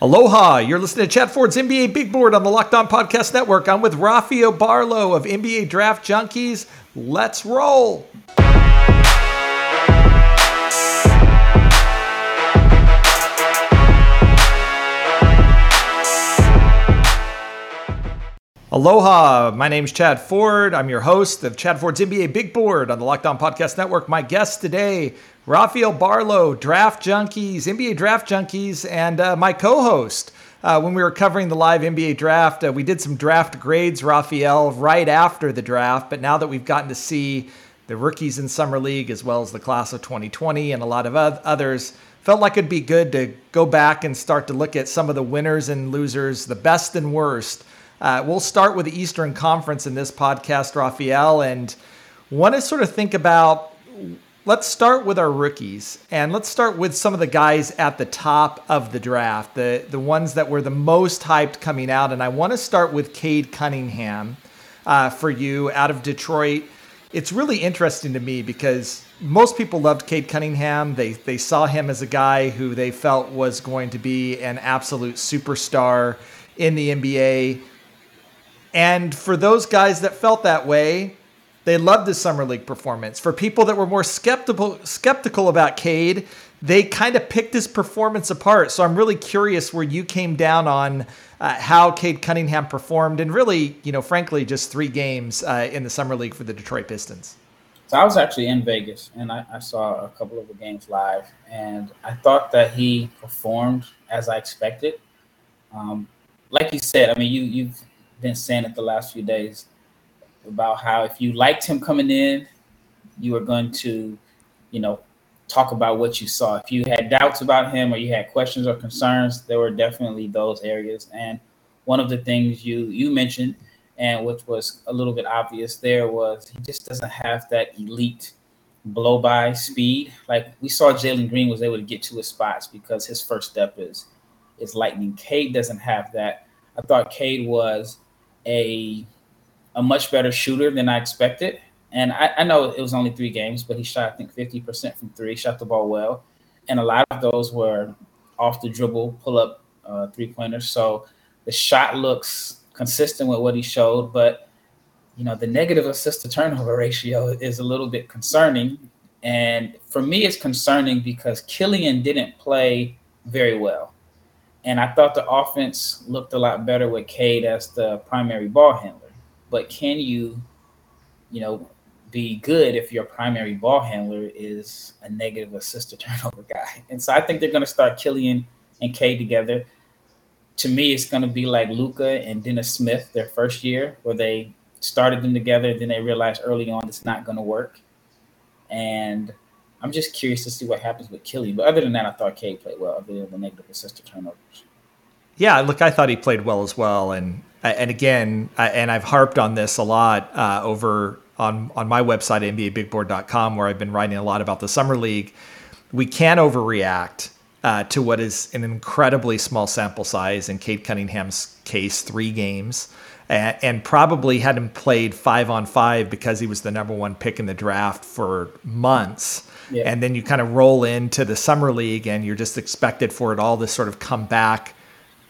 Aloha, you're listening to Chad Ford's NBA Big Board on the Locked On Podcast Network. I'm with Rafael Barlowe of NBA Draft Junkies. Let's roll. Aloha, my name's Chad Ford. I'm your host of Chad Ford's NBA Big Board on the Locked On Podcast Network. My guest today, Rafael Barlowe, Draft Junkies, NBA Draft Junkies, and uh, my co host. Uh, when we were covering the live NBA draft, uh, we did some draft grades, Rafael, right after the draft. But now that we've gotten to see the rookies in Summer League as well as the class of 2020 and a lot of others, felt like it'd be good to go back and start to look at some of the winners and losers, the best and worst. Uh, we'll start with the Eastern Conference in this podcast, Rafael, and want to sort of think about let's start with our rookies and let's start with some of the guys at the top of the draft, the the ones that were the most hyped coming out. And I want to start with Cade Cunningham uh, for you out of Detroit. It's really interesting to me because most people loved Cade Cunningham. They they saw him as a guy who they felt was going to be an absolute superstar in the NBA. And for those guys that felt that way, they loved his summer league performance. For people that were more skeptical skeptical about Cade, they kind of picked his performance apart. So I'm really curious where you came down on uh, how Cade Cunningham performed, and really, you know, frankly, just three games uh, in the summer league for the Detroit Pistons. So I was actually in Vegas, and I, I saw a couple of the games live, and I thought that he performed as I expected. Um, like you said, I mean, you you've been saying it the last few days about how if you liked him coming in, you were going to, you know, talk about what you saw. If you had doubts about him or you had questions or concerns, there were definitely those areas. And one of the things you you mentioned, and which was a little bit obvious there, was he just doesn't have that elite blow by speed. Like we saw Jalen Green was able to get to his spots because his first step is is lightning. Cade doesn't have that. I thought Cade was a a much better shooter than I expected. And I, I, know it was only three games, but he shot, I think, 50% from three, shot the ball well. And a lot of those were off the dribble, pull up uh, three pointers. So the shot looks consistent with what he showed. But, you know, the negative assist to turnover ratio is a little bit concerning. And for me, it's concerning because Killian didn't play very well. And I thought the offense looked a lot better with Cade as the primary ball handler but can you, you know, be good if your primary ball handler is a negative assist to turnover guy? And so I think they're going to start Killian and Cade together. To me, it's going to be like Luka and Dennis Smith their first year, where they started them together, then they realized early on it's not going to work. And I'm just curious to see what happens with Killian. But other than that, I thought Cade played well, other than the negative assist to turnovers. Yeah, look, I thought he played well as well, and and again, and I've harped on this a lot uh, over on on my website NBABigBoard.com, where I've been writing a lot about the summer league. We can't overreact uh, to what is an incredibly small sample size. In Cade Cunningham's case, three games, and, and probably hadn't played five on five because he was the number one pick in the draft for months. Yeah. And then you kind of roll into the summer league, and you're just expected for it all to sort of come back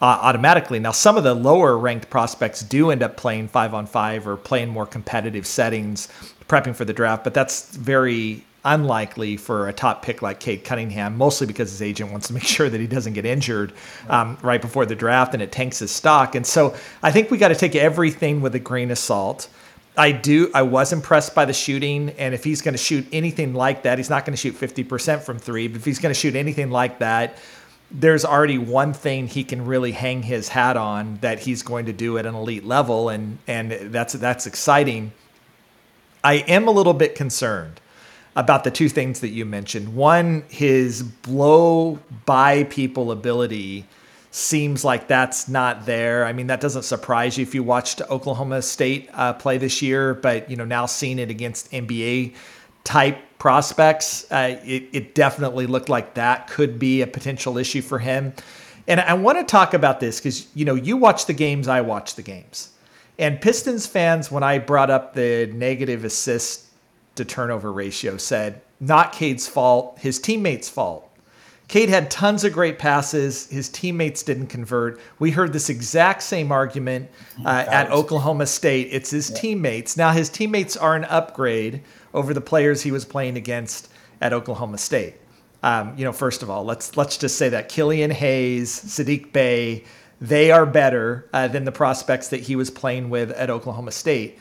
uh, automatically. Now, some of the lower ranked prospects do end up playing five on five or playing more competitive settings, prepping for the draft, but that's very unlikely for a top pick like Cade Cunningham, mostly because his agent wants to make sure that he doesn't get injured um, right before the draft and it tanks his stock. And so I think we got to take everything with a grain of salt. I do. I was impressed by the shooting, and if he's going to shoot anything like that, he's not going to shoot 50% from three. But if he's going to shoot anything like that, there's already one thing he can really hang his hat on that he's going to do at an elite level and and that's that's exciting. I am a little bit concerned about the two things that you mentioned. One, his blow by people ability seems like that's not there. I mean, that doesn't surprise you if you watched Oklahoma State uh, play this year, but you know now seeing it against NBA type prospects, uh, it, it definitely looked like that could be a potential issue for him. And I want to talk about this because you know you watch the games, I watch the games, and Pistons fans, when I brought up the negative assist to turnover ratio, said not Cade's fault, his teammates' fault. Cade had tons of great passes. His teammates didn't convert. We heard this exact same argument uh, at Oklahoma State. It's his yeah. teammates. Now, his teammates are an upgrade over the players he was playing against at Oklahoma State. Um, you know, first of all, let's let's just say that Killian Hayes, Saddiq Bey, they are better uh, than the prospects that he was playing with at Oklahoma State.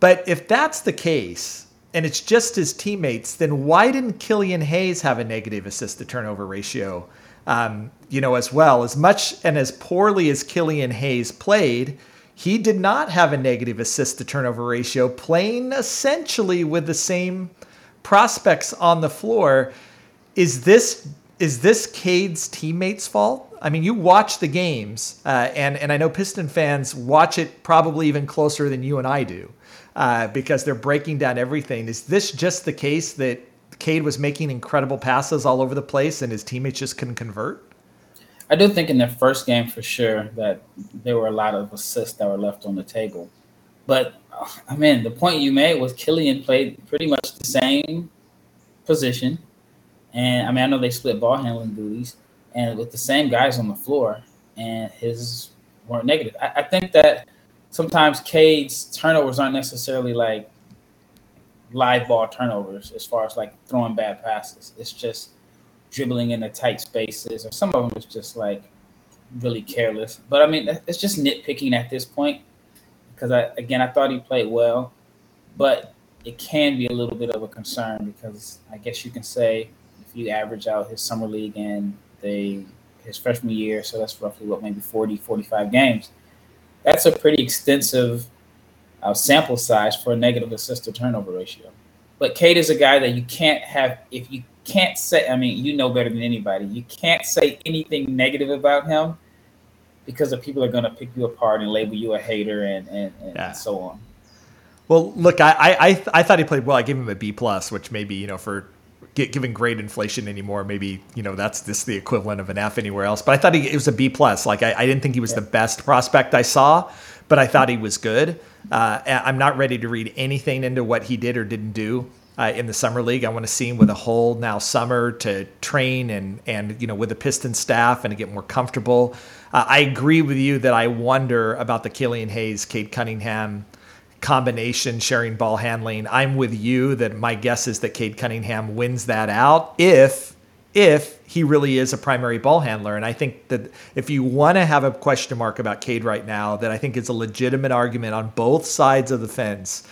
But if that's the case, and it's just his teammates, then why didn't Killian Hayes have a negative assist to turnover ratio? Um, you know, as well as much and as poorly as Killian Hayes played, he did not have a negative assist to turnover ratio, playing essentially with the same prospects on the floor. Is this is this Cade's teammates' fault? I mean, you watch the games, uh, and and I know Piston fans watch it probably even closer than you and I do uh, because they're breaking down everything. Is this just the case that Cade was making incredible passes all over the place and his teammates just couldn't convert? I do think in the first game for sure that there were a lot of assists that were left on the table. But uh, I mean, the point you made was Killian played pretty much the same position. And I mean, I know they split ball handling duties and with the same guys on the floor, and his weren't negative. I, I think that sometimes Cade's turnovers aren't necessarily like live ball turnovers as far as like throwing bad passes. It's just dribbling in the tight spaces, or some of them is just like really careless. But I mean, it's just nitpicking at this point because I again I thought he played well, but it can be a little bit of a concern because I guess you can say if you average out his summer league and the his freshman year, so that's roughly what maybe 40, 45 games that's a pretty extensive uh, sample size for a negative assist to turnover ratio. But Cade is a guy that you can't have if you can't say. I mean, you know better than anybody. You can't say anything negative about him because the people are going to pick you apart and label you a hater and and, and yeah. so on. Well, look, I, I I thought he played well. I gave him a B plus, which maybe you know for given grade inflation anymore, maybe you know that's this the equivalent of an F anywhere else. But I thought he, it was a B plus. Like I, I, didn't think he was yeah. the best prospect I saw, but I thought he was good. Uh, I'm not ready to read anything into what he did or didn't do. Uh, in the summer league. I want to see him with a whole now summer to train and and you know with the Piston staff and to get more comfortable. Uh, I agree with you that I wonder about the Killian Hayes, Cade Cunningham combination sharing ball handling. I'm with you that my guess is that Cade Cunningham wins that out if if he really is a primary ball handler. And I think that if you want to have a question mark about Cade right now, that I think is a legitimate argument on both sides of the fence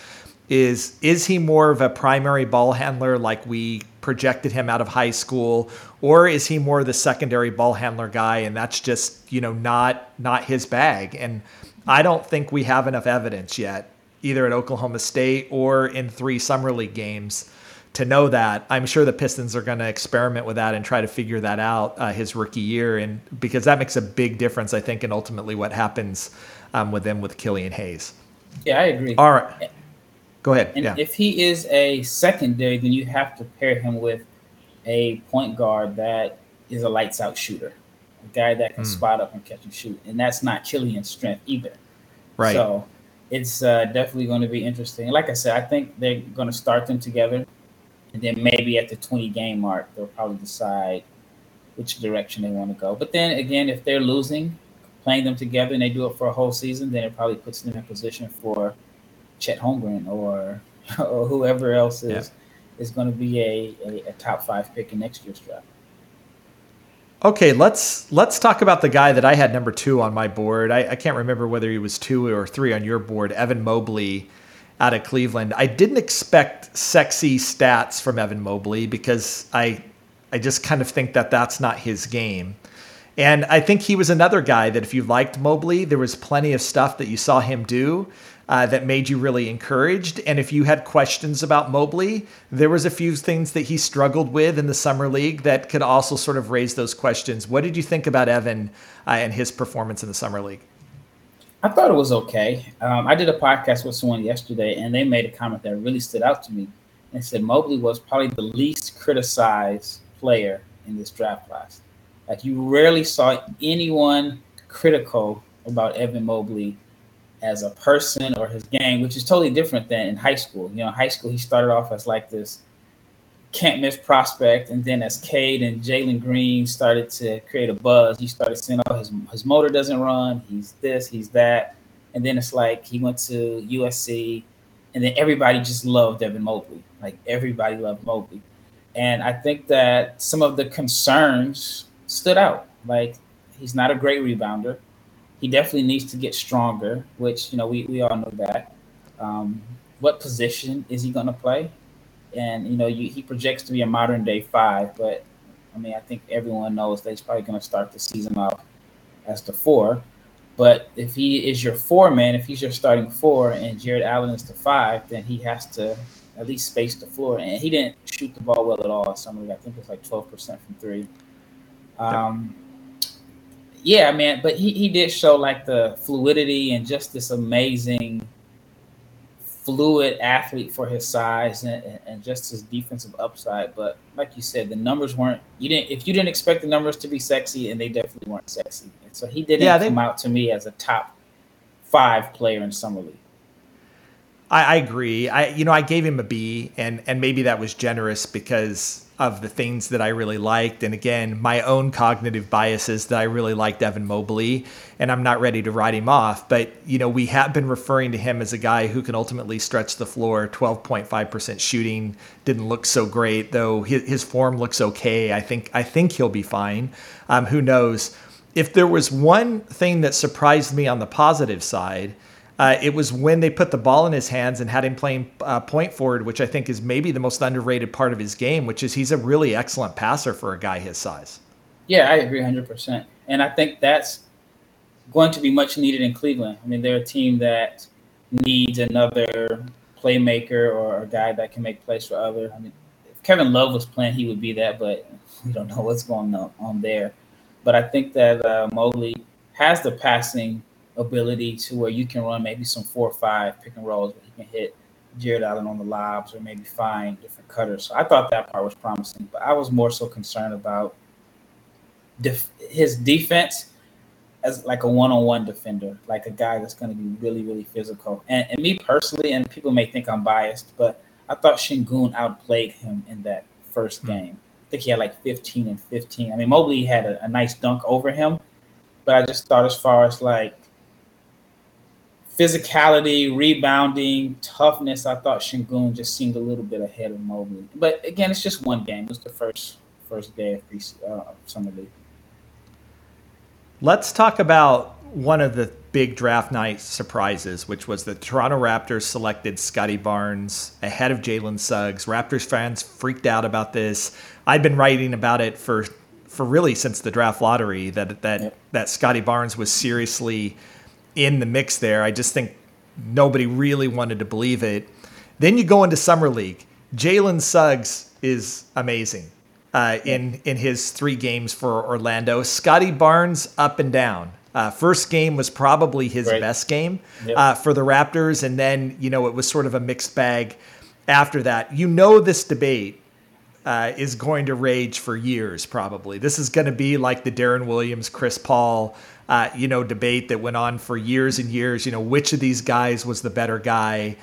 is is he more of a primary ball handler like we projected him out of high school or is he more the secondary ball handler guy and that's just you know not not his bag and I don't think we have enough evidence yet either at Oklahoma State or in three summer league games to know that. I'm sure the Pistons are going to experiment with that and try to figure that out uh, his rookie year, and because that makes a big difference, I think, and ultimately what happens um, with them with Killian Hayes. Yeah, I agree. All right, go ahead. And yeah. if he is a secondary, then you have to pair him with a point guard that is a lights out shooter, a guy that can mm. spot up and catch and shoot, and that's not Killian's strength either. Right. So it's uh, definitely going to be interesting. Like I said, I think they're going to start them together, and then maybe at the 20 game mark, they'll probably decide which direction they want to go. But then again, if they're losing, playing them together, and they do it for a whole season, then it probably puts them in a position for Chet Holmgren or or whoever else is yeah. is going to be a, a, a top five pick in next year's draft. Okay, let's let's talk about the guy that I had number two on my board. I, I, can't remember whether he was two or three on your board. Evan Mobley out of Cleveland. I didn't expect sexy stats from Evan Mobley because I I just kind of think that that's not his game. And I think he was another guy that if you liked Mobley, there was plenty of stuff that you saw him do uh, that made you really encouraged. And if you had questions about Mobley, there was a few things that he struggled with in the summer league that could also sort of raise those questions. What did you think about Evan uh, and his performance in the summer league? I thought it was okay. Um, I did a podcast with someone yesterday, and they made a comment that really stood out to me. They said Mobley was probably the least criticized player in this draft class. Like you rarely saw anyone critical about Evan Mobley as a person or his gang, which is totally different than in high school. You know, in high school he started off as like this can't miss prospect. And then as Cade and Jalen Green started to create a buzz, he started saying, oh, his, his motor doesn't run. He's this, he's that. And then it's like he went to USC, and then everybody just loved Evan Mobley. Like everybody loved Mobley. And I think that some of the concerns stood out. Like he's not a great rebounder. He definitely needs to get stronger, which, you know, we, we all know that. Um, what position is he going to play? and you know you, he projects to be a modern day five, but I mean I think everyone knows that he's probably going to start the season off as the four. But if he is your four man, if he's your starting four, and Jarrett Allen is the five, then he has to at least space the floor. And he didn't shoot the ball well at all. Somebody, I think it's like twelve percent from three. Um, yeah, man, but he, he did show like the fluidity and just this amazing fluid athlete for his size and, and just his defensive upside. But like you said, the numbers weren't you didn't if you didn't expect the numbers to be sexy, and they definitely weren't sexy. And so he didn't yeah, they, come out to me as a top five player in summer league. I, I agree. I you know I gave him a B, and and maybe that was generous because of the things that I really liked. And again, my own cognitive biases that I really liked Evan Mobley, and I'm not ready to write him off. But, you know, we have been referring to him as a guy who can ultimately stretch the floor. 12.5% shooting didn't look so great, though his, his form looks okay. I think, I think he'll be fine. Um, who knows? If there was one thing that surprised me on the positive side, uh, it was when they put the ball in his hands and had him playing uh, point forward, which I think is maybe the most underrated part of his game, which is he's a really excellent passer for a guy his size. Yeah, I agree 100%. And I think that's going to be much needed in Cleveland. I mean, they're a team that needs another playmaker or a guy that can make plays for other. I mean, if Kevin Love was playing, he would be that, but we don't know what's going on, on there. But I think that uh, Mobley has the passing – ability to where you can run maybe some four or five pick and rolls where he can hit Jarrett Allen on the lobs or maybe find different cutters. So I thought that part was promising, but I was more so concerned about def- his defense as like a one-on-one defender, like a guy that's going to be really, really physical. And, and me personally, and people may think I'm biased, but I thought Sengun outplayed him in that 1st mm-hmm. game. I think he had like 15 and 15. I mean, Mobley had a, a nice dunk over him, but I just thought as far as like physicality, rebounding, toughness, I thought Sengun just seemed a little bit ahead of Mobley. But again, it's just one game. It was the first first day of pre uh, summer league. Let's talk about one of the big draft night surprises, which was the Toronto Raptors selected Scottie Barnes ahead of Jalen Suggs. Raptors fans freaked out about this. I'd been writing about it for for really since the draft lottery that that yep. that Scottie Barnes was seriously in the mix there. I just think nobody really wanted to believe it. Then you go into summer league. Jalen Suggs is amazing uh, in in his three games for Orlando. Scottie Barnes up and down. Uh, first game was probably his right. best game yep. uh, for the Raptors, and then you know it was sort of a mixed bag after that. You know this debate uh, is going to rage for years. Probably this is going to be like the Deron Williams, Chris Paul uh, you know, debate that went on for years and years. You know, which of these guys was the better guy?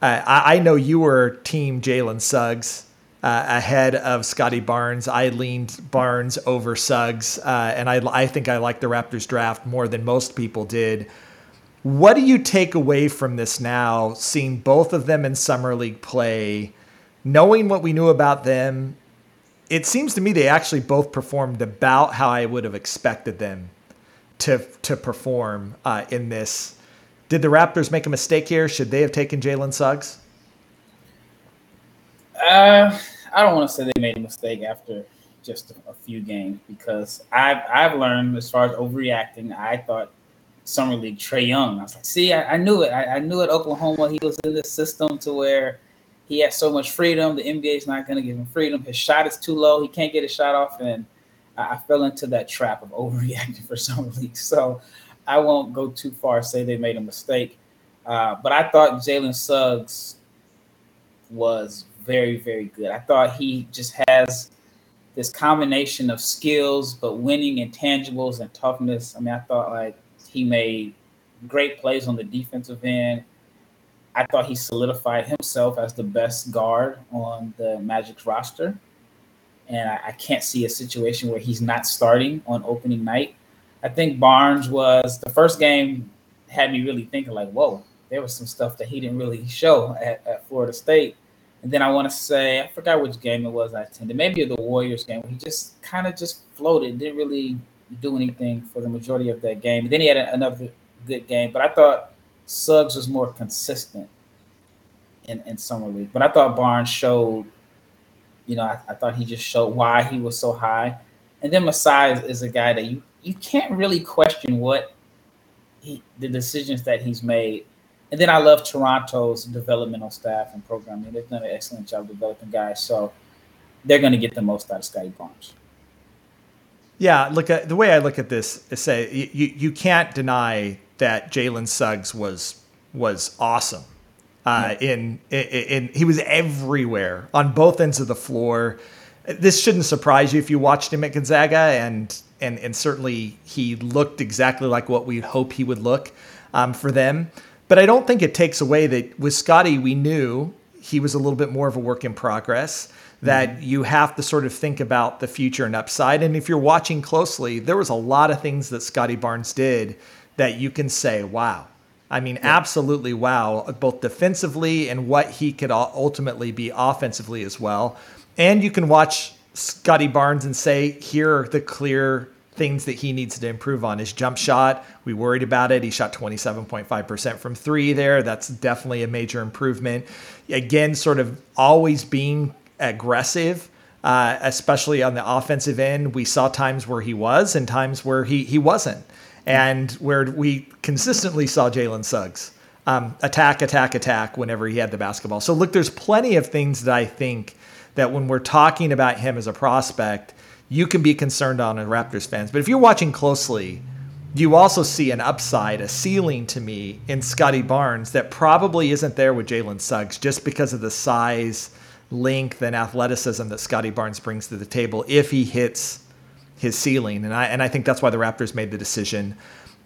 Uh, I, I, know you were team Jalen Suggs uh, ahead of Scottie Barnes. I leaned Barnes over Suggs, uh, and I, I think I like the Raptors draft more than most people did. What do you take away from this now, seeing both of them in summer league play, knowing what we knew about them? It seems to me they actually both performed about how I would have expected them to to perform uh, in this. Did the Raptors make a mistake here? Should they have taken Jalen Suggs? Uh, I don't want to say they made a mistake after just a, few games because I've I've learned as far as overreacting. I thought summer league Trae Young. I was like, see, I, I knew it. I, I, knew at Oklahoma he was in this system to where he has so much freedom. The NBA is not going to give him freedom. His shot is too low. He can't get a shot off, and I fell into that trap of overreacting for some reason. So I won't go too far say they made a mistake. Uh, but I thought Jalen Suggs was very, very good. I thought he just has this combination of skills, but winning intangibles and toughness. I mean, I thought like he made great plays on the defensive end. I thought he solidified himself as the best guard on the Magic's roster. And I, I, can't see a situation where he's not starting on opening night. I think Barnes was the first game had me really thinking like, whoa, there was some stuff that he didn't really show at, at Florida State. And then I want to say, I forgot which game it was I attended, maybe the Warriors game he just kind of just floated, didn't really do anything for the majority of that game. And then he had another good game, but I thought Suggs was more consistent in, in summer league. But I thought Barnes showed, you know, I, I thought he just showed why he was so high. And then Masai is, a guy that you you can't really question what he the decisions that he's made. And then I love Toronto's developmental staff and programming. They've done an excellent job developing guys. So they're going to get the most out of Scottie Barnes. Yeah, look at the way I look at this is say you you can't deny that Jalen Suggs was was awesome. Uh, in, in, in he was everywhere on both ends of the floor. This shouldn't surprise you if you watched him at Gonzaga, and and and certainly he looked exactly like what we hope he would look um, for them. But I don't think it takes away that with Scottie, we knew he was a little bit more of a work in progress that mm-hmm. you have to sort of think about the future and upside. And if you're watching closely, there was a lot of things that Scottie Barnes did that you can say, wow. I mean, yeah. absolutely wow, both defensively and what he could ultimately be offensively as well. And you can watch Scottie Barnes and say, here are the clear things that he needs to improve on. His jump shot, we worried about it. He shot 27.5% from three there. That's definitely a major improvement. Again, sort of always being aggressive, uh, especially on the offensive end. We saw times where he was and times where he he wasn't, and where we consistently saw Jalen Suggs um, attack, attack, attack whenever he had the basketball. So look, there's plenty of things that I think that when we're talking about him as a prospect, you can be concerned on as Raptors fans. But if you're watching closely, you also see an upside, a ceiling to me in Scottie Barnes that probably isn't there with Jalen Suggs just because of the size length and athleticism that Scottie Barnes brings to the table if he hits his ceiling. And I and I think that's why the Raptors made the decision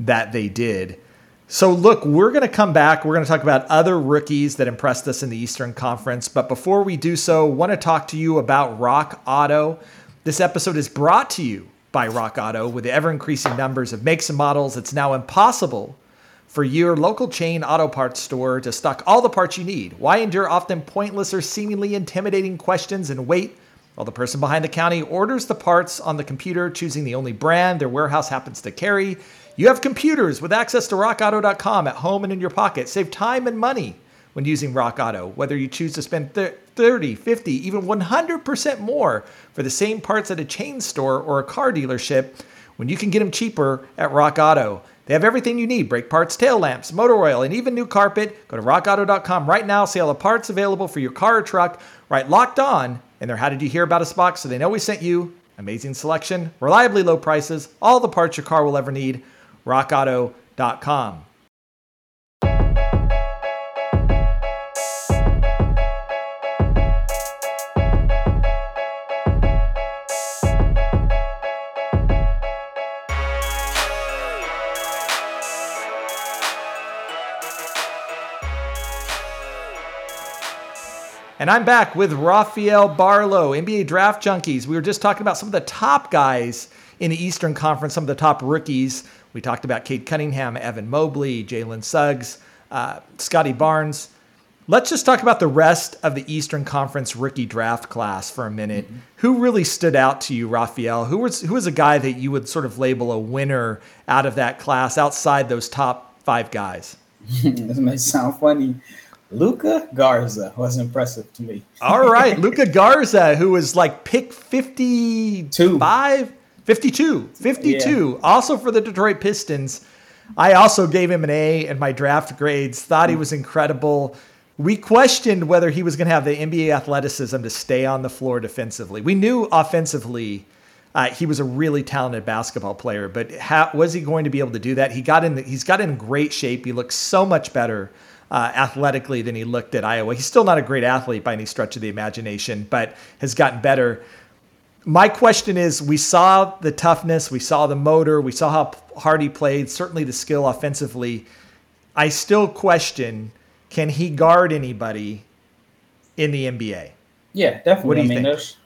that they did. So look, we're going to come back. We're going to talk about other rookies that impressed us in the Eastern Conference, but before we do so, want to talk to you about Rock Auto. This episode is brought to you by Rock Auto with the ever increasing numbers of makes and models. It's now impossible for your local chain auto parts store to stock all the parts you need. Why endure often pointless or seemingly intimidating questions and wait while the person behind the counter orders the parts on the computer, choosing the only brand their warehouse happens to carry? You have computers with access to rockauto.com at home and in your pocket. Save time and money when using Rock Auto, whether you choose to spend 30, 50, even 100% more for the same parts at a chain store or a car dealership when you can get them cheaper at Rock Auto. They have everything you need brake parts, tail lamps, motor oil, and even new carpet. Go to rockauto.com right now, see all the parts available for your car or truck. Write locked on in their How Did You Hear About Us box so they know we sent you. Amazing selection, reliably low prices, all the parts your car will ever need. rockauto.com. And I'm back with Rafael Barlowe, NBA Draft Junkies. We were just talking about some of the top guys in the Eastern Conference, some of the top rookies. We talked about Cade Cunningham, Evan Mobley, Jalen Suggs, uh, Scottie Barnes. Let's just talk about the rest of the Eastern Conference rookie draft class for a minute. Mm-hmm. Who really stood out to you, Rafael? Who was who was a guy that you would sort of label a winner out of that class outside those top five guys? this may sound funny, Luka Garza was impressive to me. All right, Luka Garza, who was like pick 52, 52, 52, yeah. also for the Detroit Pistons. I also gave him an A in my draft grades, thought he was incredible. We questioned whether he was going to have the NBA athleticism to stay on the floor defensively. We knew offensively uh, he was a really talented basketball player, but how, was he going to be able to do that? He got in. The, he's got in great shape. He looks so much better uh, athletically than he looked at Iowa. He's still not a great athlete by any stretch of the imagination, but has gotten better. My question is we saw the toughness, we saw the motor, we saw how hard he played, certainly the skill offensively. I still question can he guard anybody in the NBA? Yeah, definitely. What do you I mean, think?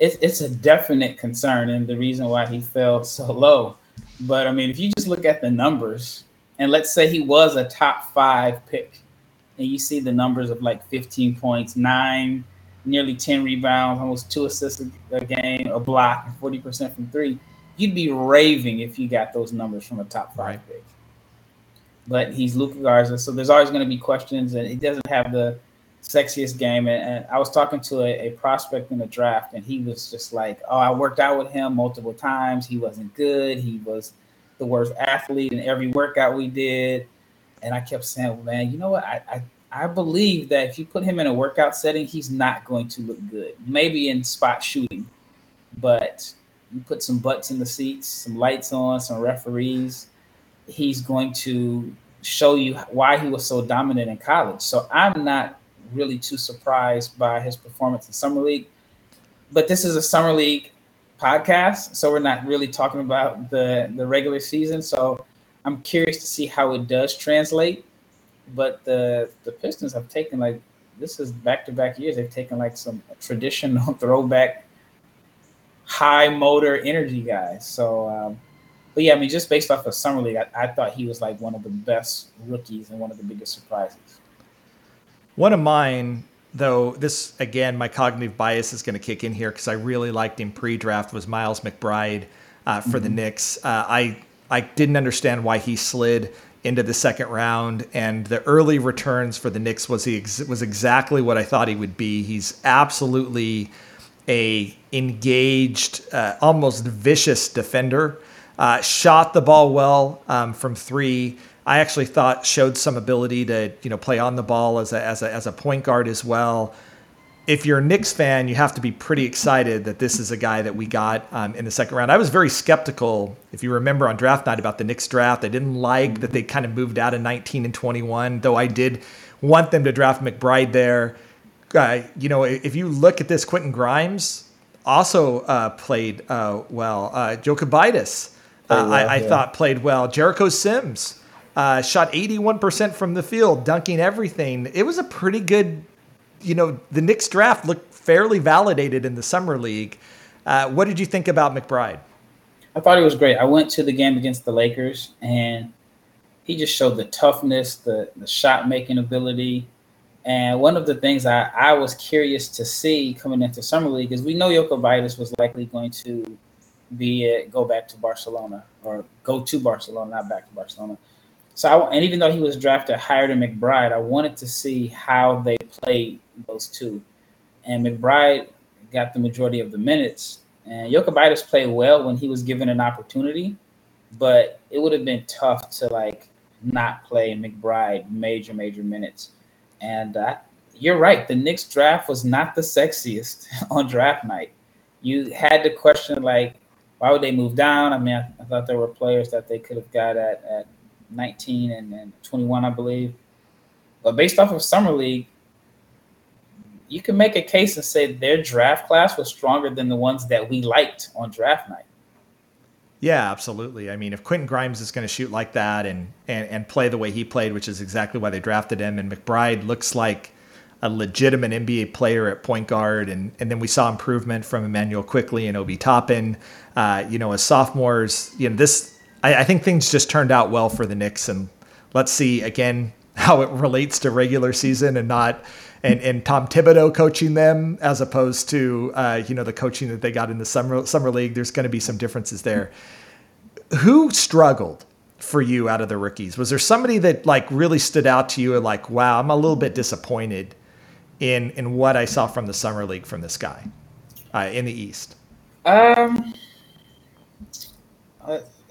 It's, it's a definite concern, and the reason why he fell so low. But I mean, if you just look at the numbers, and let's say he was a top five pick, and you see the numbers of like 15 points, nine, nearly 10 rebounds, almost two assists a game, a block, 40% from three, you'd be raving if you got those numbers from a top five right. pick. But he's Luka Garza, so there's always going to be questions, and he doesn't have the sexiest game. And, and I was talking to a, a, prospect in the draft, and he was just like, "Oh, I worked out with him multiple times. He wasn't good. He was the worst athlete in every workout we did." And I kept saying, "Man, you know what? I, I I believe that if you put him in a workout setting, he's not going to look good. Maybe in spot shooting, but you put some butts in the seats, some lights on, some referees, he's going to show you why he was so dominant in college. So I'm not really too surprised by his performance in summer league. But this is a summer league podcast, so we're not really talking about the the regular season. So I'm curious to see how it does translate but the the Pistons have taken like this is back to back years. They've taken like some traditional throwback, high motor energy guys. So, um, but yeah, I mean, just based off of summer league, I, I thought he was like one of the best rookies and one of the biggest surprises. One of mine, though, this again, my cognitive bias is going to kick in here because I really liked him pre-draft. Was Miles McBride uh, for mm-hmm. the Knicks? Uh, I I didn't understand why he slid into the second round, and the early returns for the Knicks was he ex- was exactly what I thought he would be. He's absolutely a engaged, uh, almost vicious defender. Uh, shot the ball well um, from three. I actually thought showed some ability to you know play on the ball as a as a, as a point guard as well if you're a Knicks fan, you have to be pretty excited that this is a guy that we got um, in the second round. I was very skeptical, if you remember on draft night, about the Knicks draft. I didn't like that they kind of moved out of 19 and 21, though I did want them to draft McBride there. Uh, you know, if you look at this, Quentin Grimes also uh, played uh, well. Uh, Jokubaitis, uh, well, I, I yeah. thought played well. Jericho Sims. Uh, shot 81% from the field, dunking everything. It was a pretty good you know, the Knicks draft looked fairly validated in the summer league. Uh, what did you think about McBride? I thought he was great. I went to the game against the Lakers, and he just showed the toughness, the the shot making ability. And one of the things I, I was curious to see coming into summer league is we know Yoko Jokubaitis was likely going to be it, go back to Barcelona or go to Barcelona, not back to Barcelona. So, I, and even though he was drafted higher than McBride, I wanted to see how they played those two. And McBride got the majority of the minutes. And Jokubaitis played well when he was given an opportunity, but it would have been tough to like not play McBride major, major minutes. And uh, you're right. The Knicks draft was not the sexiest on draft night. You had to question like, why would they move down? I mean, I, I thought there were players that they could have got at, at 19 and, and 21, I believe. But based off of summer league, you can make a case and say their draft class was stronger than the ones that we liked on draft night. Yeah, absolutely. I mean, if Quentin Grimes is going to shoot like that and, and and play the way he played, which is exactly why they drafted him, and McBride looks like a legitimate NBA player at point guard, and and then we saw improvement from Immanuel Quickley and Obi Toppin. Uh, you know, as sophomores, you know this. I, I think things just turned out well for the Knicks, and let's see again how it relates to regular season and not and, and Tom Thibodeau coaching them as opposed to uh, you know the coaching that they got in the summer summer league. There's going to be some differences there. Who struggled for you out of the rookies? Was there somebody that like really stood out to you and like, wow, I'm a little bit disappointed in in what I saw from the summer league from this guy uh, in the East? Um,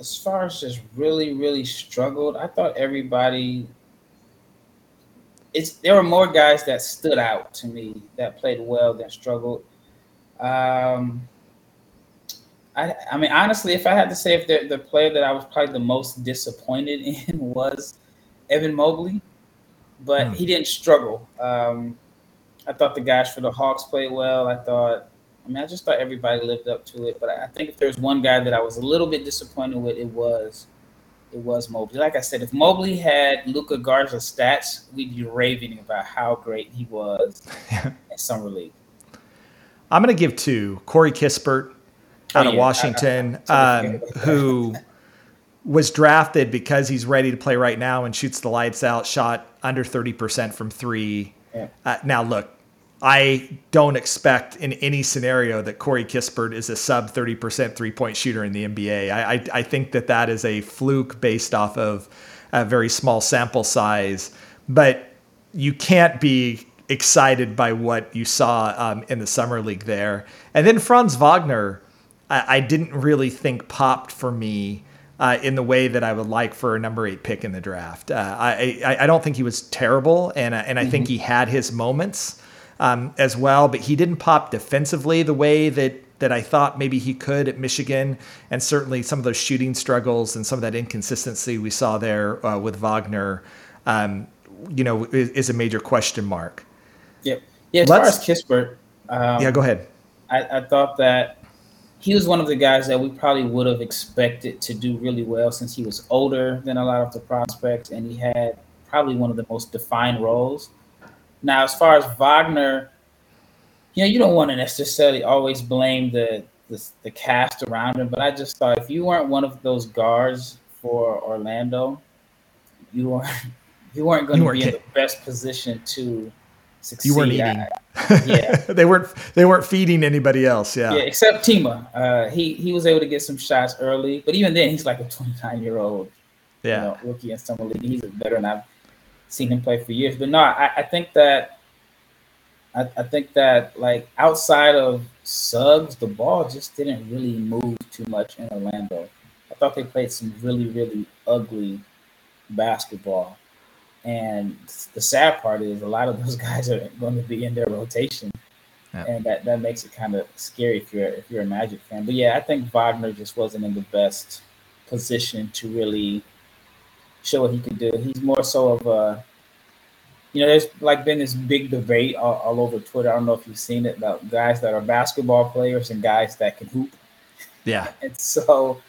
as far as just really really struggled, I thought everybody it's there were more guys that stood out to me that played well than struggled. Um, I, I mean, honestly, if I had to say if the, the player that I was probably the most disappointed in was Evan Mobley, but mm. he didn't struggle. Um, I thought the guys for the Hawks played well. I thought, I mean, I just thought everybody lived up to it. But I think if there's one guy that I was a little bit disappointed with, it was it was Mobley. Like I said, if Mobley had Luka Garza's stats, we'd be raving about how great he was in summer league. I'm going to give two. Corey Kispert out oh, of yeah. Washington, I, I um, who was drafted because he's ready to play right now and shoots the lights out. Shot under 30% from three. Yeah. Uh, now, look, I don't expect in any scenario that Corey Kispert is a sub 30% three point shooter in the NBA. I, I, I, think that that is a fluke based off of a very small sample size, but you can't be excited by what you saw um, in the summer league there. And then Franz Wagner, I, I didn't really think popped for me. Uh, in the way that I would like for a number eight pick in the draft, uh, I, I, I don't think he was terrible, and and I mm-hmm. think he had his moments um, as well, but he didn't pop defensively the way that that I thought maybe he could at Michigan, and certainly some of those shooting struggles and some of that inconsistency we saw there uh, with Wagner, um, you know, is, is, a major question mark. Yep. Yeah. As Let's, far as Kispert, um, yeah, go ahead. I, I thought that he was one of the guys that we probably would have expected to do really well since he was older than a lot of the prospects, and he had probably one of the most defined roles. Now, as far as Wagner, you know, you don't want to necessarily always blame the, the, the cast around him, but I just thought if you weren't one of those guards for Orlando, you weren't you weren't going to be in the best position to succeed. You weren't eating. yeah, they weren't they weren't feeding anybody else. Yeah, yeah, except Tima. Uh, he he was able to get some shots early, but even then, he's like a 29 year old. Yeah, you know, rookie in summer league. He's a veteran. I've seen him play for years. But no, I, I think that I, I, think that like outside of Suggs, the ball just didn't really move too much in Orlando. I thought they played some really, really ugly basketball. And the sad part is a lot of those guys are going to be in their rotation. Yeah. And that, that makes it kind of scary if you're if you're a Magic fan. But yeah, I think Wagner just wasn't in the best position to really show what he could do. He's more so of a, you know, there's like been this big debate all, all, over Twitter. I don't know if you've seen it about guys that are basketball players and guys that can hoop. Yeah. and so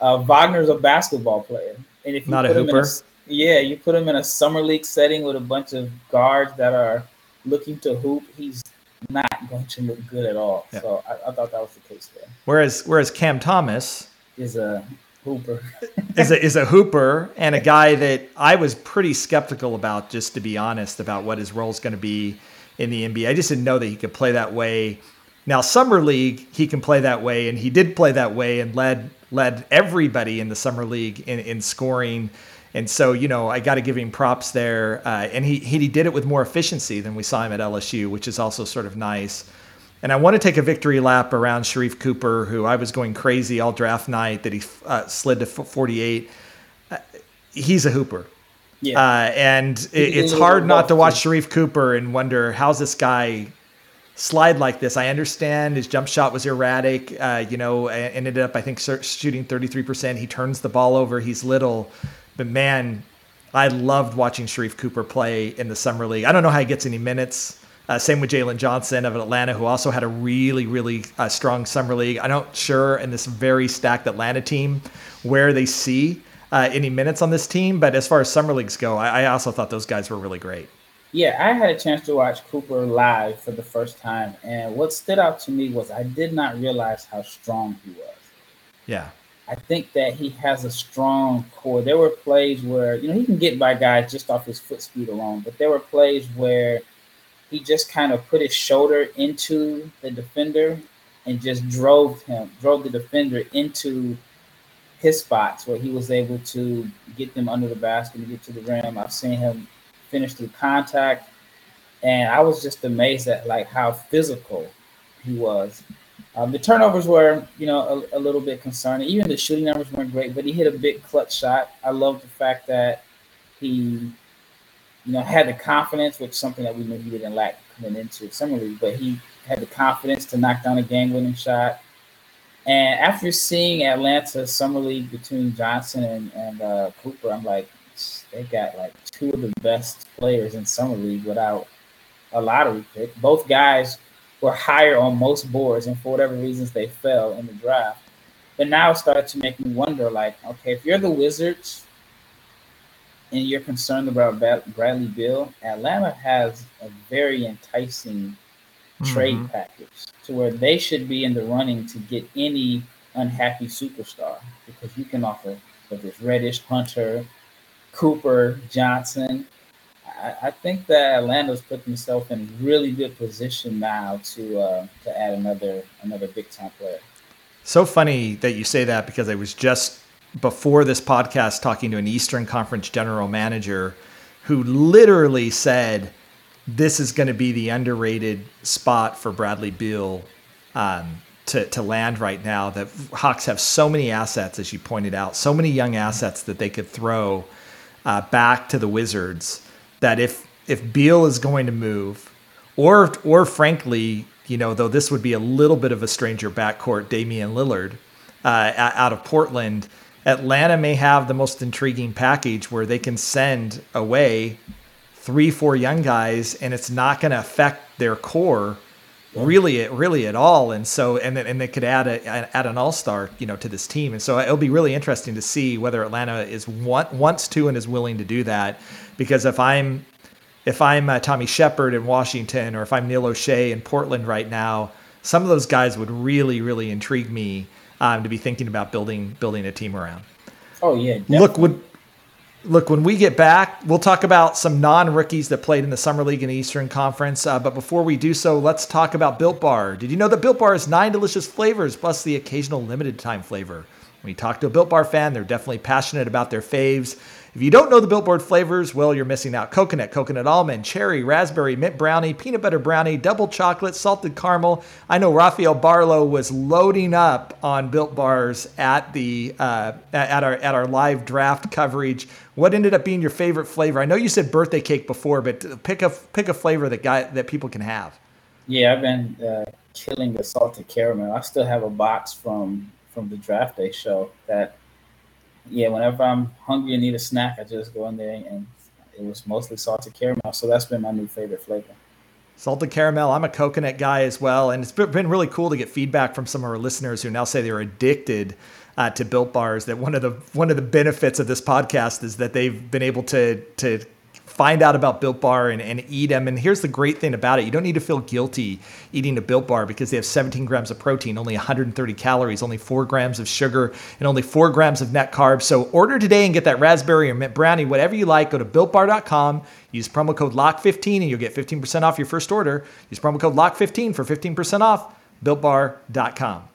uh, Wagner's a basketball player, and if you not put a hooper, him in a, yeah, you put him in a summer league setting with a bunch of guards that are looking to hoop, he's not going to look good at all. Yeah. So I, I thought that was the case there. Whereas whereas Cam Thomas is a Hooper. is a is a hooper and a guy that I was pretty skeptical about, just to be honest, about what his role is going to be in the NBA. I just didn't know that he could play that way. Now, summer league, he can play that way, and he did play that way, and led led everybody in the summer league in, in scoring. And so, you know, I got to give him props there. Uh, and he, he did it with more efficiency than we saw him at LSU, which is also sort of nice. And I want to take a victory lap around Sharife Cooper, who I was going crazy all draft night that he uh, slid to 48. Uh, he's a hooper. Yeah. Uh, and it, it's hard not to watch Sharife Cooper and wonder how's this guy slide like this. I understand his jump shot was erratic. Uh, you know, ended up I think shooting 33%. He turns the ball over. He's little, but man, I loved watching Sharife Cooper play in the summer league. I don't know how he gets any minutes. Uh, same with Jalen Johnson of Atlanta, who also had a really, really uh, strong summer league. I'm not sure in this very stacked Atlanta team where they see uh, any minutes on this team, but as far as summer leagues go, I, I, also thought those guys were really great. Yeah, I had a chance to watch Cooper live for the first time, and what stood out to me was I did not realize how strong he was. Yeah. I think that he has a strong core. There were plays where, you know, he can get by guys just off his foot speed alone, but there were plays where – he just kind of put his shoulder into the defender and just drove him, drove the defender into his spots where he was able to get them under the basket and get to the rim. I've seen him finish through contact, and I was just amazed at like how physical he was. Um, the turnovers were, you know, a, a, little bit concerning. Even the shooting numbers weren't great, but he hit a big clutch shot. I love the fact that he you know, had the confidence, which is something that we knew he didn't lack coming into summer league, but he had the confidence to knock down a game-winning shot. And after seeing Atlanta summer league between Johnson and, and uh, Cooper, I'm like, they got like two of the best players in summer league without a lottery pick. Both guys were higher on most boards, and for whatever reasons, they fell in the draft. But now it started to make me wonder, like, okay, if you're the Wizards and you're concerned about Bradley Beal, Atlanta has a very enticing mm-hmm. trade package to where they should be in the running to get any unhappy superstar because you can offer whether it's Reddish, Hunter, Cooper, Johnson. I, I think that Atlanta's put themselves in really good position now to uh, to add another another big time player. So funny that you say that because I was just before this podcast talking to an Eastern Conference general manager who literally said this is going to be the underrated spot for Bradley Beal um, to, to land right now. That Hawks have so many assets, as you pointed out, so many young assets that they could throw uh, back to the Wizards. That if if Beal is going to move, or or frankly, you know, though this would be a little bit of a stranger backcourt, Damian Lillard uh, out of Portland. Atlanta may have the most intriguing package where they can send away three, four young guys, and it's not going to affect their core really, really at all. And so, and and they could add a add an all star, you know, to this team. And so it'll be really interesting to see whether Atlanta is want, wants to and is willing to do that. Because if I'm if I'm uh, Tommy Sheppard in Washington, or if I'm Neil Olshey in Portland right now, some of those guys would really, really intrigue me um, to be thinking about building building a team around. Oh yeah, definitely. look would look, when we get back, we'll talk about some non rookies that played in the Summer League and Eastern Conference. Uh, but before we do so, let's talk about Built Bar. Did you know that Built Bar has nine delicious flavors plus the occasional limited time flavor? When you talk to a Built Bar fan, they're definitely passionate about their faves. If you don't know the Built Bar flavors, well, you're missing out. Coconut, coconut almond, cherry, raspberry, mint brownie, peanut butter brownie, double chocolate, salted caramel. I know Rafael Barlowe was loading up on Built Bars at the uh, at our at our live draft coverage. What ended up being your favorite flavor? I know you said birthday cake before, but pick a pick a flavor that guy that people can have. Yeah, I've been uh, killing the salted caramel. I still have a box from from the draft day show that yeah, whenever I'm hungry and need a snack, I just go in there and it was mostly salted caramel. So that's been my new favorite flavor. Salted caramel. I'm a coconut guy as well, and it's been really cool to get feedback from some of our listeners who now say they're addicted uh, to Built Bars. That one of the one of the benefits of this podcast is that they've been able to to find out about Built Bar and, and eat them. And here's the great thing about it you don't need to feel guilty eating a Built Bar because they have 17 grams of protein, only 130 calories, only 4 grams of sugar, and only 4 grams of net carbs. So order today and get that raspberry or mint brownie, whatever you like. Go to builtbar.com, use promo code LOCK15, and you'll get 15% off your first order. Use promo code LOCK15 for 15% off. BuiltBar.com.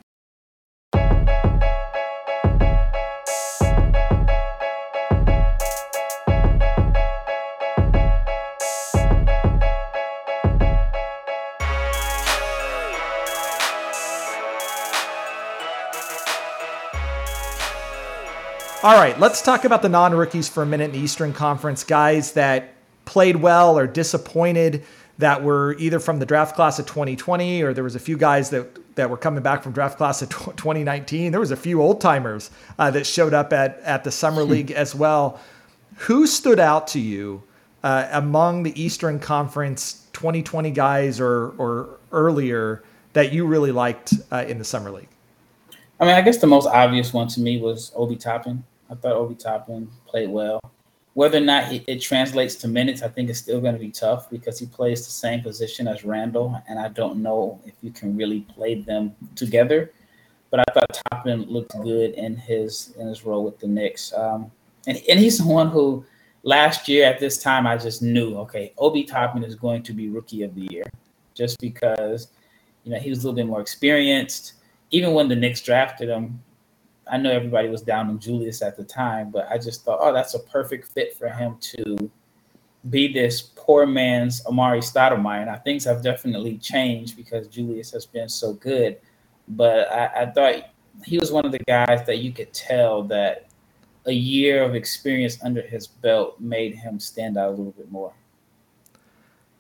All right, let's talk about the non rookies for a minute in the Eastern Conference. Guys that played well or disappointed that were either from the draft class of 2020 or there was a few guys that, that were coming back from draft class of 2019. There was a few old timers uh, that showed up at, at the Summer hmm. League as well. Who stood out to you uh, among the Eastern Conference 2020 guys or, or earlier that you really liked uh, in the Summer League? I mean, I guess the most obvious one to me was Obi Toppin. I thought Obi Toppin played well. Whether or not it, it translates to minutes, I think it's still going to be tough because he plays the same position as Randle, and I don't know if you can really play them together. But I thought Toppin looked good in his in his role with the Knicks, um, and and he's the one who last year at this time I just knew okay, Obi Toppin is going to be Rookie of the Year, just because you know he was a little bit more experienced even when the Knicks drafted him, I know everybody was down on Julius at the time, but I just thought, oh, that's a perfect fit for him to be this poor man's Amar'e Stoudemire. Now things have definitely changed because Julius has been so good, but I, I thought he was one of the guys that you could tell that a year of experience under his belt made him stand out a little bit more.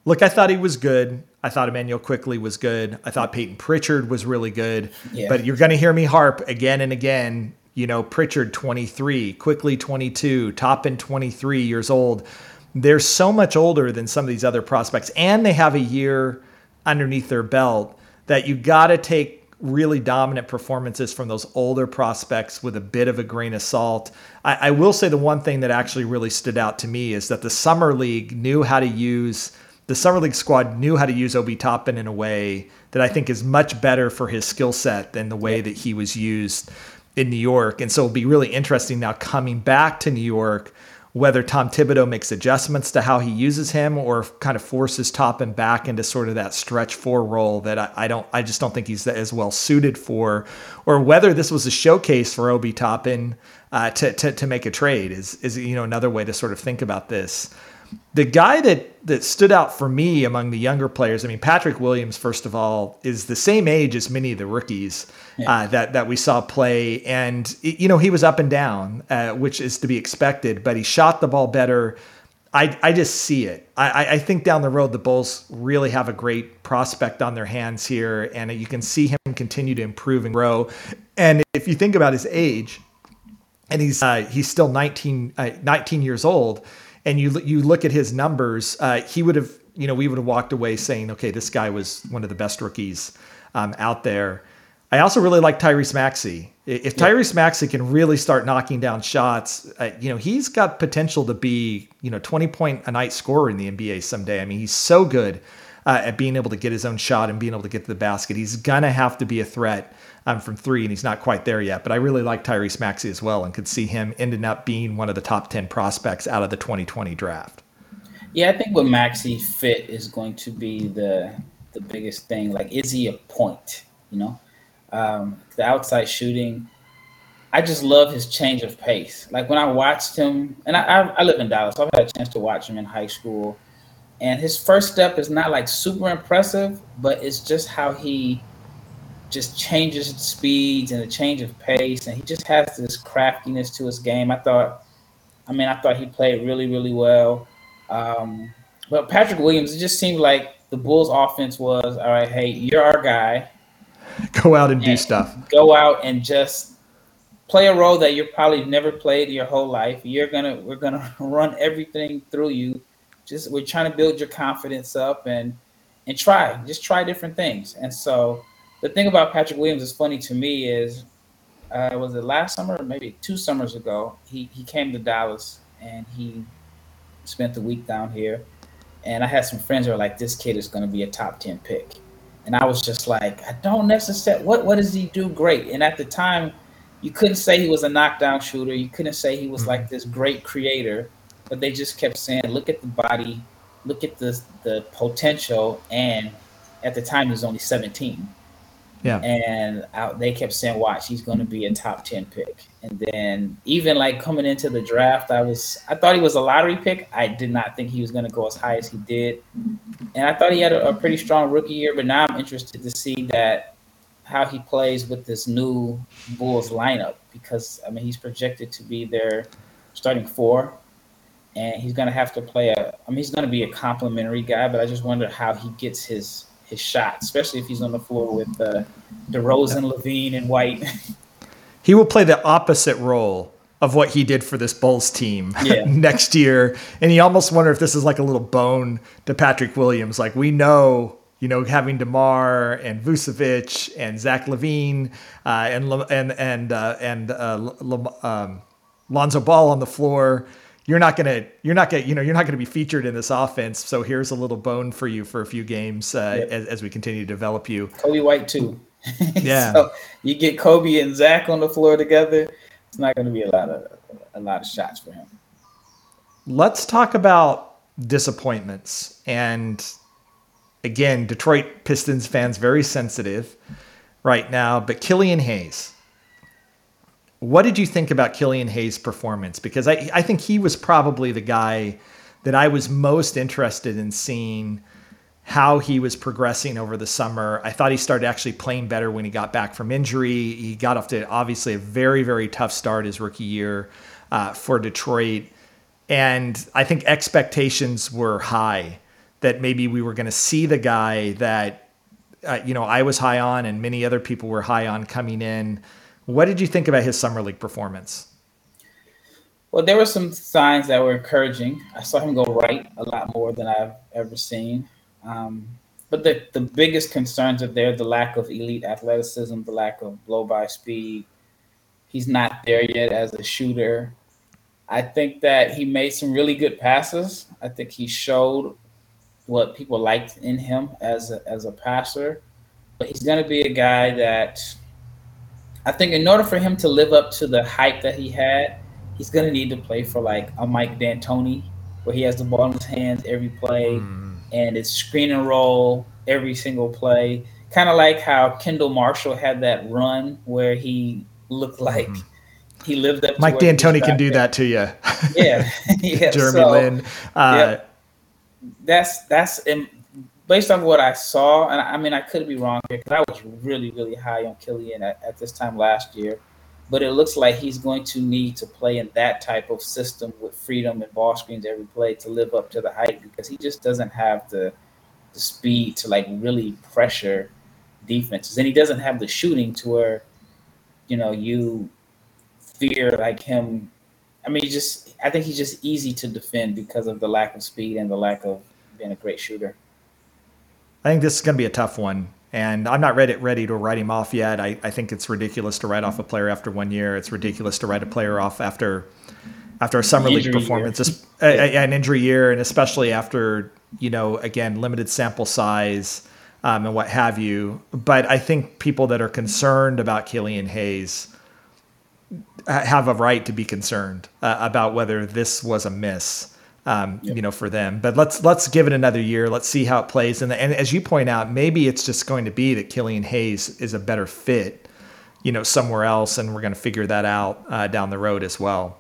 Look, I thought he was good. I thought Immanuel Quickley was good. I thought Payton Pritchard was really good. Yeah. But you're going to hear me harp again and again. You know, Pritchard 23, Quickley 22, Toppin 23 years old. They're so much older than some of these other prospects, and they have a year underneath their belt that you got to take really dominant performances from those older prospects with a bit of a grain of salt. I, I will say the one thing that actually really stood out to me is that the summer league knew how to use the summer league squad knew how to use Obi Toppin in a way that I think is much better for his skill set than the way that he was used in New York. And so it'll be really interesting now coming back to New York whether Tom Thibodeau makes adjustments to how he uses him or kind of forces Toppin back into sort of that stretch four role that I, I, don't I just don't think he's as well suited for, or whether this was a showcase for Obi Toppin uh, to, to to make a trade is is you know another way to sort of think about this the guy that that stood out for me among the younger players, I mean, Patrick Williams, first of all, is the same age as many of the rookies yeah. uh, that that we saw play, and you know he was up and down, uh, which is to be expected. But he shot the ball better. I, I just see it. I, I think down the road the Bulls really have a great prospect on their hands here, and you can see him continue to improve and grow. And if you think about his age, and he's uh, he's still 19, uh, 19 years old and you you look at his numbers, uh, he would have you know we would have walked away saying, okay, this guy was one of the best rookies um, out there. I also really like Tyrese Maxey. If Tyrese Maxey can really start knocking down shots, uh, you know he's got potential to be you know 20 point a night scorer in the NBA someday. I mean he's so good uh, at being able to get his own shot and being able to get to the basket. He's gonna have to be a threat um, from three, and he's not quite there yet. But I really like Tyrese Maxey as well, and could see him ending up being one of the top ten prospects out of the 2020 draft. Yeah, I think with Maxey fit is going to be the the biggest thing. Like, is he a point? You know, um, the outside shooting. I just love his change of pace. Like when I watched him, and I, I, I live in Dallas, so I've had a chance to watch him in high school. And his first step is not like super impressive, but it's just how he just changes speeds and a change of pace, and he just has this craftiness to his game. I thought, I mean, I thought he played really, really well. Um, but Patrick Williams, it just seemed like the Bulls' offense was all right. Hey, you're our guy. Go out and, and do stuff. Go out and just play a role that you've probably never played your whole life. You're gonna, we're gonna run everything through you. Just we're trying to build your confidence up and and try, just try different things. And so the thing about Patrick Williams is funny to me is, uh, was it last summer or maybe two summers ago? He he came to Dallas and he spent the week down here, and I had some friends who were like, "This kid is going to be a top ten pick," and I was just like, "I don't necessarily. What what does he do great?" And at the time, you couldn't say he was a knockdown shooter. You couldn't say he was like this great creator, but they just kept saying, "Look at the body, look at the the potential," and at the time he was only 17 yeah. And I, they kept saying, watch, he's going to be a top 10 pick. And then even like coming into the draft, I was, I thought he was a lottery pick. I did not think he was going to go as high as he did. And I thought he had a, a pretty strong rookie year, but now I'm interested to see that how he plays with this new Bulls lineup because I mean he's projected to be their starting four, and he's going to have to play a. I mean he's going to be a complimentary guy, but I just wonder how he gets his his shot, especially if he's on the floor with uh, DeRozan, LaVine, and White. he will play the opposite role of what he did for this Bulls team yeah. next year, and you almost wonder if this is like a little bone to Patrick Williams. Like we know you know, having DeMar and Vucevic and Zach LaVine uh, and and and uh, and uh, um, Lonzo Ball on the floor you're not gonna you're not gonna you know you're not gonna be featured in this offense. So here's a little bone for you for a few games uh, yep. as, as we continue to develop you. Coby White too. Yeah. so you get Coby and Zach on the floor together. It's not to be a lot of a lot of shots for him. Let's talk about disappointments and again, Detroit Pistons fans very sensitive right now, but Killian Hayes what did you think about Killian Hayes' performance? Because I, I think he was probably the guy that I was most interested in seeing how he was progressing over the summer. I thought he started actually playing better when he got back from injury. He got off to obviously a very, very tough start his rookie year uh, for Detroit. And I think expectations were high that maybe we were going to see the guy that, uh, you know, I was high on and many other people were high on coming in. What did you think about his summer league performance? Well, there were some signs that were encouraging. I saw him go right a lot more than I've ever seen. Um, but the, the biggest concerns are there the lack of elite athleticism, the lack of blow by speed. He's not there yet as a shooter. I think that he made some really good passes. I think he showed what people liked in him as a, as a passer. But he's going to be a guy that I think in order for him to live up to the hype that he had, he's going to need to play for like a Mike D'Antoni, where he has the ball in his hands every play. Mm and it's screen and roll every single play. Kind of like how Kendall Marshall had that run where he looked like mm-hmm. he lived up. Mike D'Antoni can do that to you. Yeah, yeah. Jeremy so, Lin. Uh, yeah. That's that's based on what I saw, and I mean I could be wrong here because I was really really high on Killian at, at this time last year but it looks like he's going to need to play in that type of system with freedom and ball screens every play to live up to the hype because he just doesn't have the the speed to like really pressure defenses and he doesn't have the shooting to where you know you fear like him I mean just I think he's just easy to defend because of the lack of speed and the lack of being a great shooter. I think this is going to be a tough one and I'm not ready, ready to write him off yet. I, I think it's ridiculous to write off a player after one year. It's ridiculous to write a player off after after a summer league performance, an injury year, and especially after you know again limited sample size um, and what have you. But I think people that are concerned about Killian Hayes have a right to be concerned uh, about whether this was a miss um, yep. you know, for them. But let's let's give it another year. Let's see how it plays. And, and as you point out, maybe it's just going to be that Killian Hayes is a better fit, you know, somewhere else, and we're going to figure that out uh, down the road as well.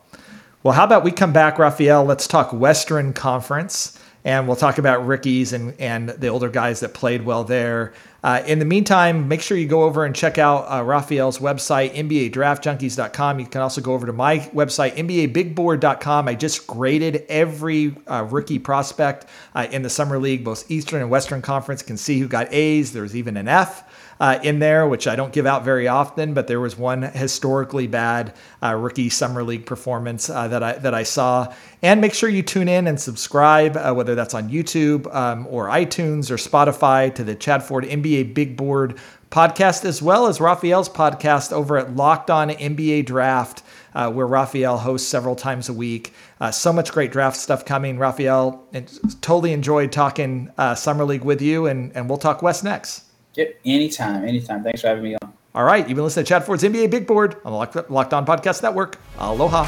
Well, how about we come back, Rafael? Let's talk Western Conference, and we'll talk about rookies and and the older guys that played well there. Uh, in the meantime, make sure you go over and check out uh, Rafael's website, NBADraftJunkies.com. You can also go over to my website, NBABigBoard.com. I just graded every uh, rookie prospect uh, in the Summer League, both Eastern and Western Conference. Can see who got A's. There's even an F uh, in there, which I don't give out very often, but there was one historically bad uh, rookie summer league performance uh, that I that I saw. And make sure you tune in and subscribe, uh, whether that's on YouTube um, or iTunes or Spotify, to the Chad Ford NBA Big Board podcast, as well as Rafael's podcast over at Locked On NBA Draft. Uh, where Rafael hosts several times a week. Uh, so much great draft stuff coming. Rafael, totally enjoyed talking uh, Summer League with you, and, and we'll talk West next. Yep, anytime, anytime. Thanks for having me on. All right, you've been listening to Chad Ford's NBA Big Board on the Locked On Podcast Network. Aloha.